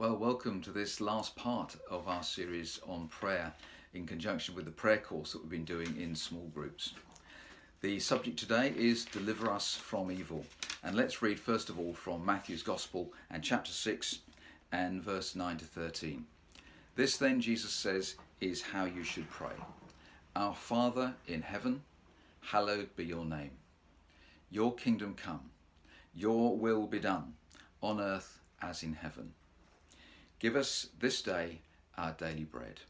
Well, welcome to this last part of our series on prayer in conjunction with the prayer course that we've been doing in small groups. The subject today is Deliver Us from Evil. And let's read first of all from Matthew's Gospel and chapter 6 and verse 9 to 13. This then, Jesus says, is how you should pray Our Father in heaven, hallowed be your name. Your kingdom come, your will be done, on earth as in heaven. Give us this day our daily bread,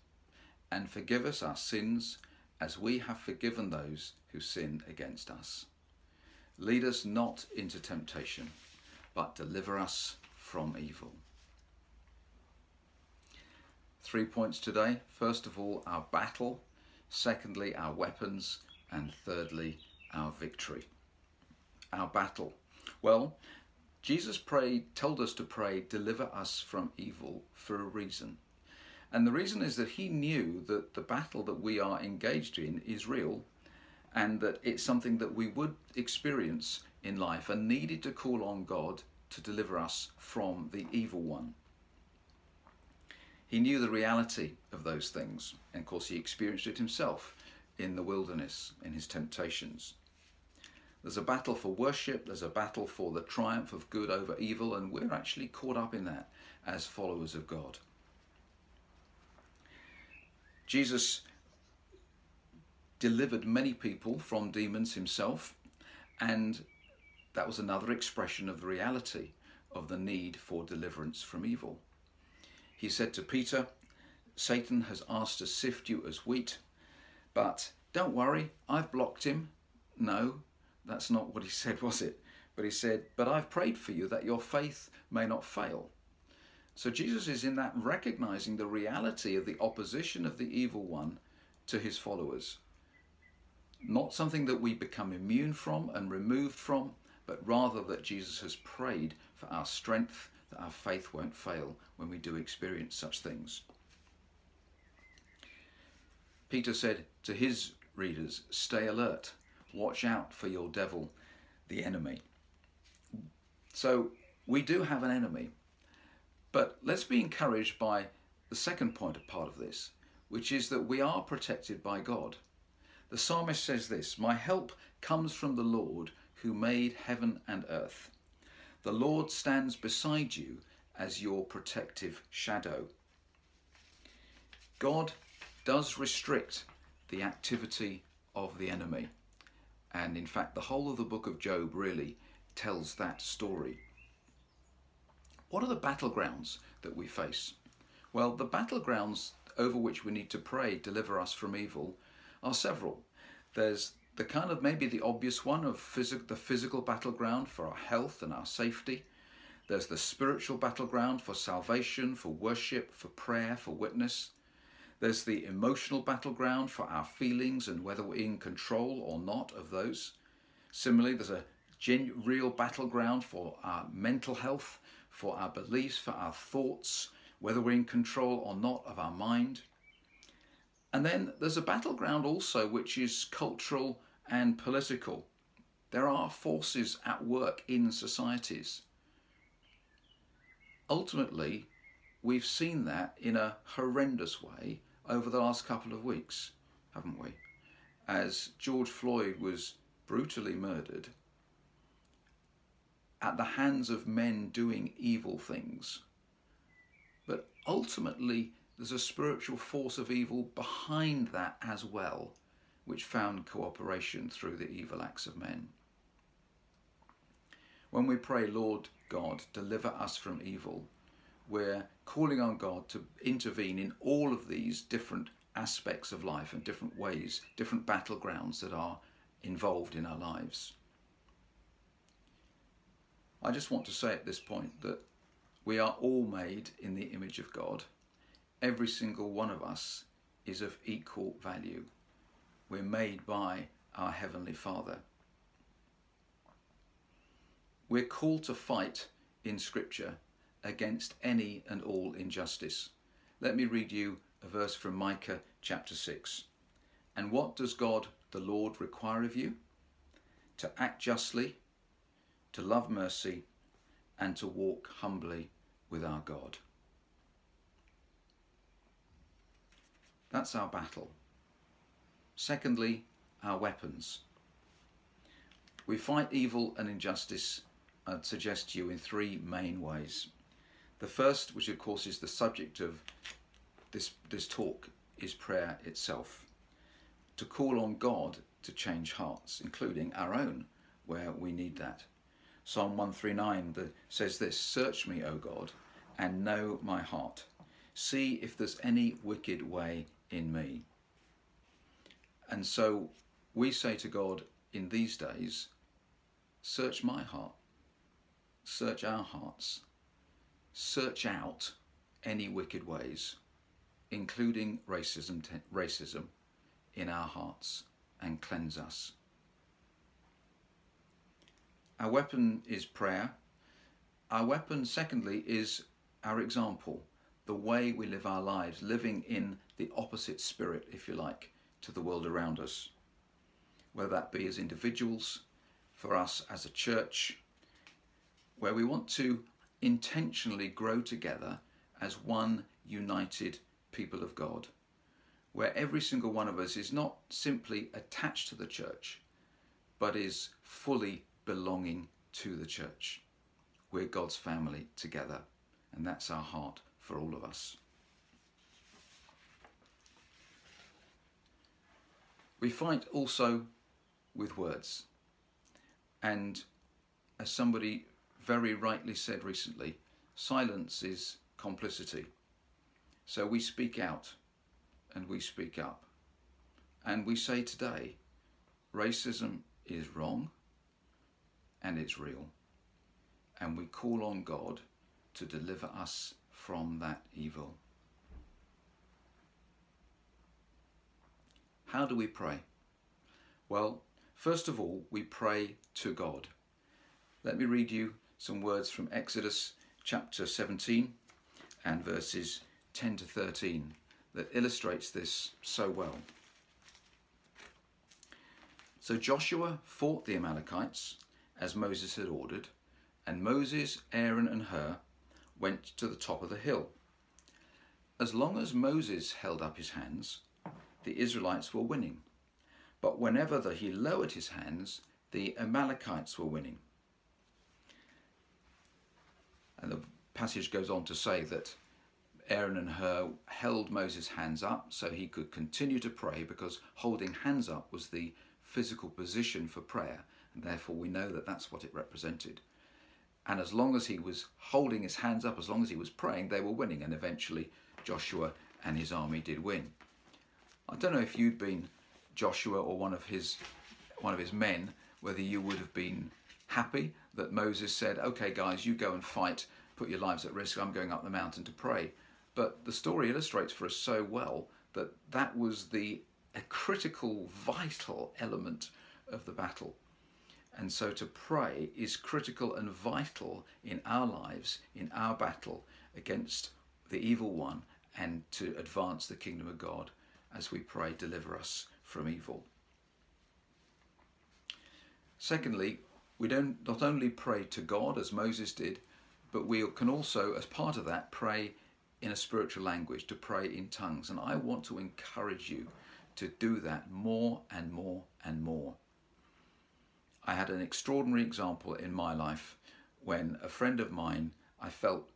and forgive us our sins as we have forgiven those who sin against us. Lead us not into temptation, but deliver us from evil. Three points today. First of all, our battle. Secondly, our weapons. And thirdly, our victory. Our battle. Well, Jesus prayed, told us to pray, deliver us from evil for a reason. And the reason is that he knew that the battle that we are engaged in is real and that it's something that we would experience in life and needed to call on God to deliver us from the evil one. He knew the reality of those things, and of course, he experienced it himself in the wilderness, in his temptations. There's a battle for worship, there's a battle for the triumph of good over evil, and we're actually caught up in that as followers of God. Jesus delivered many people from demons himself, and that was another expression of the reality of the need for deliverance from evil. He said to Peter, Satan has asked to sift you as wheat, but don't worry, I've blocked him. No, that's not what he said, was it? But he said, But I've prayed for you that your faith may not fail. So Jesus is in that recognizing the reality of the opposition of the evil one to his followers. Not something that we become immune from and removed from, but rather that Jesus has prayed for our strength, that our faith won't fail when we do experience such things. Peter said to his readers, Stay alert. Watch out for your devil, the enemy. So we do have an enemy. But let's be encouraged by the second point of part of this, which is that we are protected by God. The psalmist says this My help comes from the Lord who made heaven and earth. The Lord stands beside you as your protective shadow. God does restrict the activity of the enemy. And in fact, the whole of the book of Job really tells that story. What are the battlegrounds that we face? Well, the battlegrounds over which we need to pray, deliver us from evil, are several. There's the kind of maybe the obvious one of phys- the physical battleground for our health and our safety. There's the spiritual battleground for salvation, for worship, for prayer, for witness. There's the emotional battleground for our feelings and whether we're in control or not of those. Similarly, there's a real battleground for our mental health, for our beliefs, for our thoughts, whether we're in control or not of our mind. And then there's a battleground also which is cultural and political. There are forces at work in societies. Ultimately, we've seen that in a horrendous way over the last couple of weeks, haven't we? As George Floyd was brutally murdered at the hands of men doing evil things. But ultimately, there's a spiritual force of evil behind that as well, which found cooperation through the evil acts of men. When we pray, Lord God, deliver us from evil, we're calling on God to intervene in all of these different aspects of life and different ways, different battlegrounds that are involved in our lives. I just want to say at this point that we are all made in the image of God. Every single one of us is of equal value. We're made by our Heavenly Father. We're called to fight in Scripture against any and all injustice. Let me read you a verse from Micah chapter 6. And what does God the Lord require of you? To act justly, to love mercy, and to walk humbly with our God. That's our battle. Secondly, our weapons. We fight evil and injustice, I'd suggest to you, in three main ways. The first, which of course is the subject of this, this talk, is prayer itself. To call on God to change hearts, including our own, where we need that. Psalm 139 the, says this Search me, O God, and know my heart. See if there's any wicked way in me. And so we say to God in these days, Search my heart, search our hearts, search out any wicked ways, including racism, racism in our hearts, and cleanse us. Our weapon is prayer. Our weapon, secondly, is our example, the way we live our lives, living in the opposite spirit, if you like, to the world around us. Whether that be as individuals, for us as a church, where we want to intentionally grow together as one united people of God, where every single one of us is not simply attached to the church, but is fully belonging to the church. We're God's family together, and that's our heart for all of us. We fight also with words. And as somebody very rightly said recently, silence is complicity. So we speak out and we speak up. And we say today, racism is wrong and it's real. And we call on God to deliver us from that evil. How do we pray? Well, First of all, we pray to God. Let me read you some words from Exodus chapter 17 and verses 10 to 13 that illustrates this so well. So Joshua fought the Amalekites as Moses had ordered, and Moses, Aaron, and Hur went to the top of the hill. As long as Moses held up his hands, the Israelites were winning. But whenever the, he lowered his hands, the Amalekites were winning. And the passage goes on to say that Aaron and Hur held Moses' hands up so he could continue to pray because holding hands up was the physical position for prayer. And therefore, we know that that's what it represented. And as long as he was holding his hands up, as long as he was praying, they were winning. And eventually, Joshua and his army did win. I don't know if you'd been Joshua or one of his one of his men, whether you would have been happy that Moses said, "Okay, guys, you go and fight, put your lives at risk. I'm going up the mountain to pray." But the story illustrates for us so well that that was the a critical, vital element of the battle. And so to pray is critical and vital in our lives, in our battle against the evil one, and to advance the kingdom of God as we pray, deliver us from evil. Secondly, we don't not only pray to God as Moses did, but we can also, as part of that, pray in a spiritual language, to pray in tongues. And I want to encourage you to do that more and more and more. I had an extraordinary example in my life when a friend of mine I felt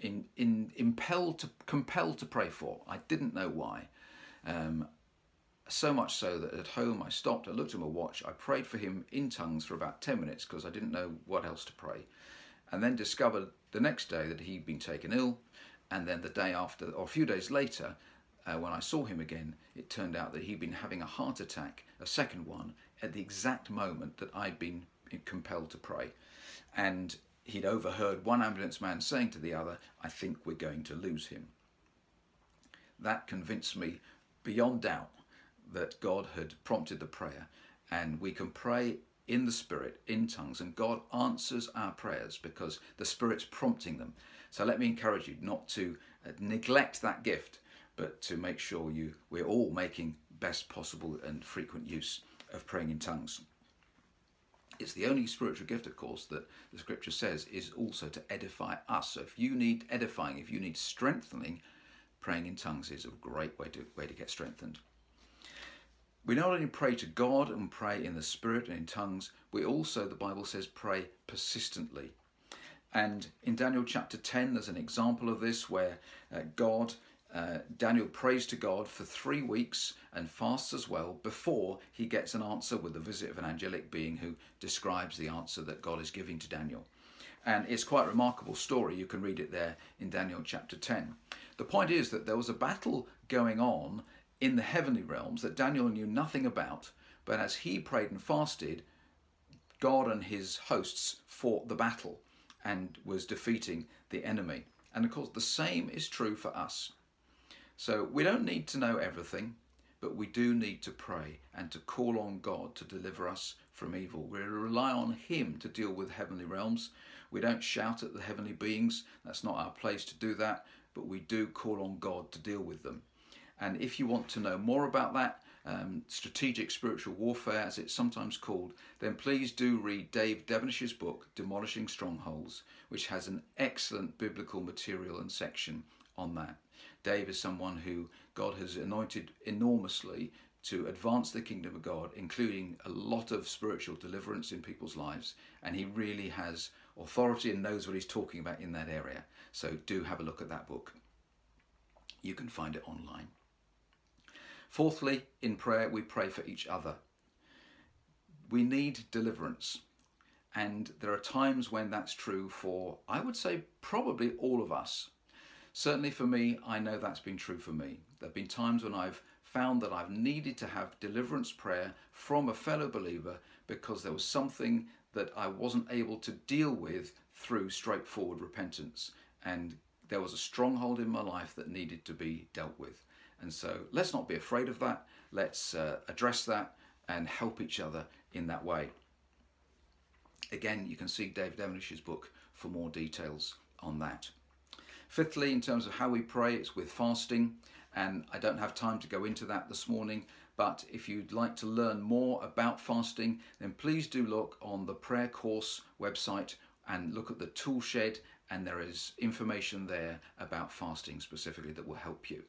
in, in impelled to compelled to pray for. I didn't know why. Um, so much so that at home I stopped, I looked at my watch, I prayed for him in tongues for about 10 minutes because I didn't know what else to pray. And then discovered the next day that he'd been taken ill. And then the day after, or a few days later, uh, when I saw him again, it turned out that he'd been having a heart attack, a second one, at the exact moment that I'd been compelled to pray. And he'd overheard one ambulance man saying to the other, I think we're going to lose him. That convinced me beyond doubt that God had prompted the prayer, and we can pray in the Spirit, in tongues, and God answers our prayers because the Spirit's prompting them. So let me encourage you not to uh, neglect that gift, but to make sure you we're all making best possible and frequent use of praying in tongues. It's the only spiritual gift, of course, that the scripture says is also to edify us. So if you need edifying, if you need strengthening, praying in tongues is a great way to, way to get strengthened. We not only pray to God and pray in the Spirit and in tongues, we also, the Bible says, pray persistently. And in Daniel chapter 10, there's an example of this where uh, God, uh, Daniel prays to God for three weeks and fasts as well before he gets an answer with the visit of an angelic being who describes the answer that God is giving to Daniel. And it's quite a remarkable story. You can read it there in Daniel chapter 10. The point is that there was a battle going on in the heavenly realms that Daniel knew nothing about, but as he prayed and fasted, God and his hosts fought the battle and was defeating the enemy. And of course, the same is true for us. So we don't need to know everything, but we do need to pray and to call on God to deliver us from evil. We rely on Him to deal with heavenly realms. We don't shout at the heavenly beings, that's not our place to do that, but we do call on God to deal with them. And if you want to know more about that, um, strategic spiritual warfare, as it's sometimes called, then please do read Dave Devenish's book, Demolishing Strongholds, which has an excellent biblical material and section on that. Dave is someone who God has anointed enormously to advance the kingdom of God, including a lot of spiritual deliverance in people's lives. And he really has authority and knows what he's talking about in that area. So do have a look at that book. You can find it online. Fourthly, in prayer, we pray for each other. We need deliverance. And there are times when that's true for, I would say, probably all of us. Certainly for me, I know that's been true for me. There have been times when I've found that I've needed to have deliverance prayer from a fellow believer because there was something that I wasn't able to deal with through straightforward repentance. And there was a stronghold in my life that needed to be dealt with. And so let's not be afraid of that. Let's uh, address that and help each other in that way. Again, you can see Dave Devenish's book for more details on that. Fifthly, in terms of how we pray, it's with fasting. And I don't have time to go into that this morning, but if you'd like to learn more about fasting, then please do look on the prayer course website and look at the tool shed and there is information there about fasting specifically that will help you.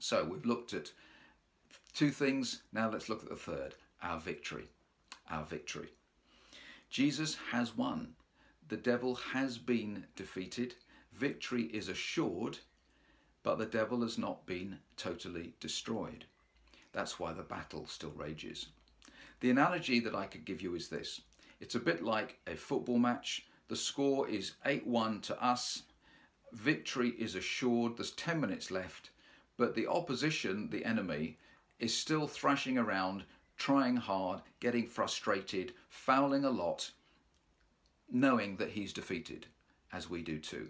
So we've looked at two things, now let's look at the third, our victory. Our victory. Jesus has won. The devil has been defeated. Victory is assured, but the devil has not been totally destroyed. That's why the battle still rages. The analogy that I could give you is this. It's a bit like a football match. The score is 8-1 to us. Victory is assured. There's 10 minutes left but the opposition, the enemy, is still thrashing around, trying hard, getting frustrated, fouling a lot, knowing that he's defeated, as we do too.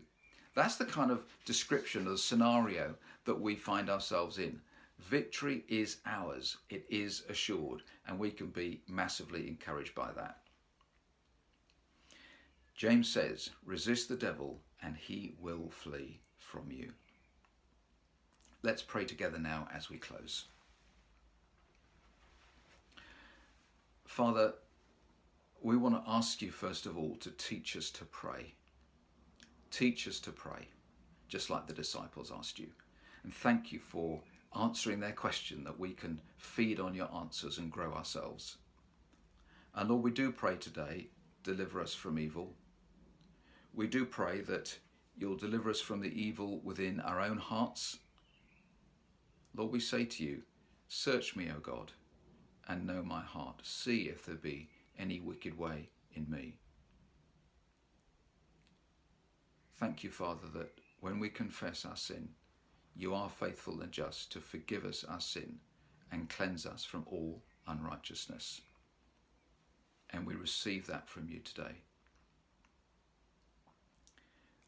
That's the kind of description of the scenario that we find ourselves in. Victory is ours, it is assured, and we can be massively encouraged by that. James says, resist the devil and he will flee from you. Let's pray together now as we close. Father, we want to ask you first of all to teach us to pray. Teach us to pray, just like the disciples asked you. And thank you for answering their question that we can feed on your answers and grow ourselves. And Lord, we do pray today, deliver us from evil. We do pray that you'll deliver us from the evil within our own hearts Lord, we say to you, Search me, O God, and know my heart. See if there be any wicked way in me. Thank you, Father, that when we confess our sin, you are faithful and just to forgive us our sin and cleanse us from all unrighteousness. And we receive that from you today.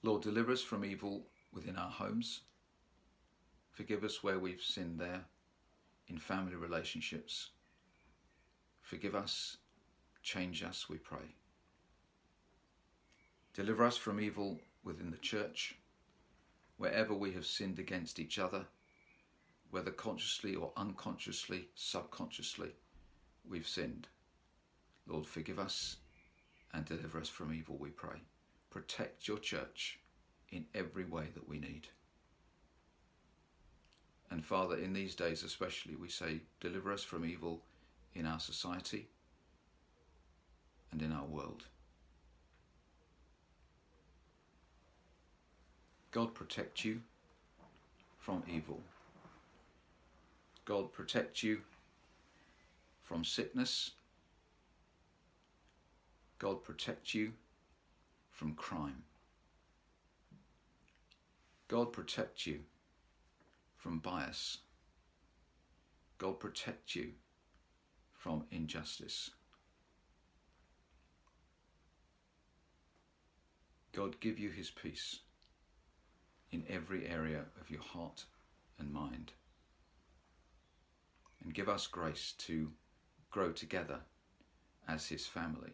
Lord, deliver us from evil within our homes, Forgive us where we've sinned there in family relationships. Forgive us, change us, we pray. Deliver us from evil within the church, wherever we have sinned against each other, whether consciously or unconsciously, subconsciously, we've sinned. Lord, forgive us and deliver us from evil, we pray. Protect your church in every way that we need. And Father, in these days especially, we say, deliver us from evil in our society and in our world. God protect you from evil. God protect you from sickness. God protect you from crime. God protect you from bias. God protect you from injustice. God give you his peace in every area of your heart and mind. And give us grace to grow together as his family.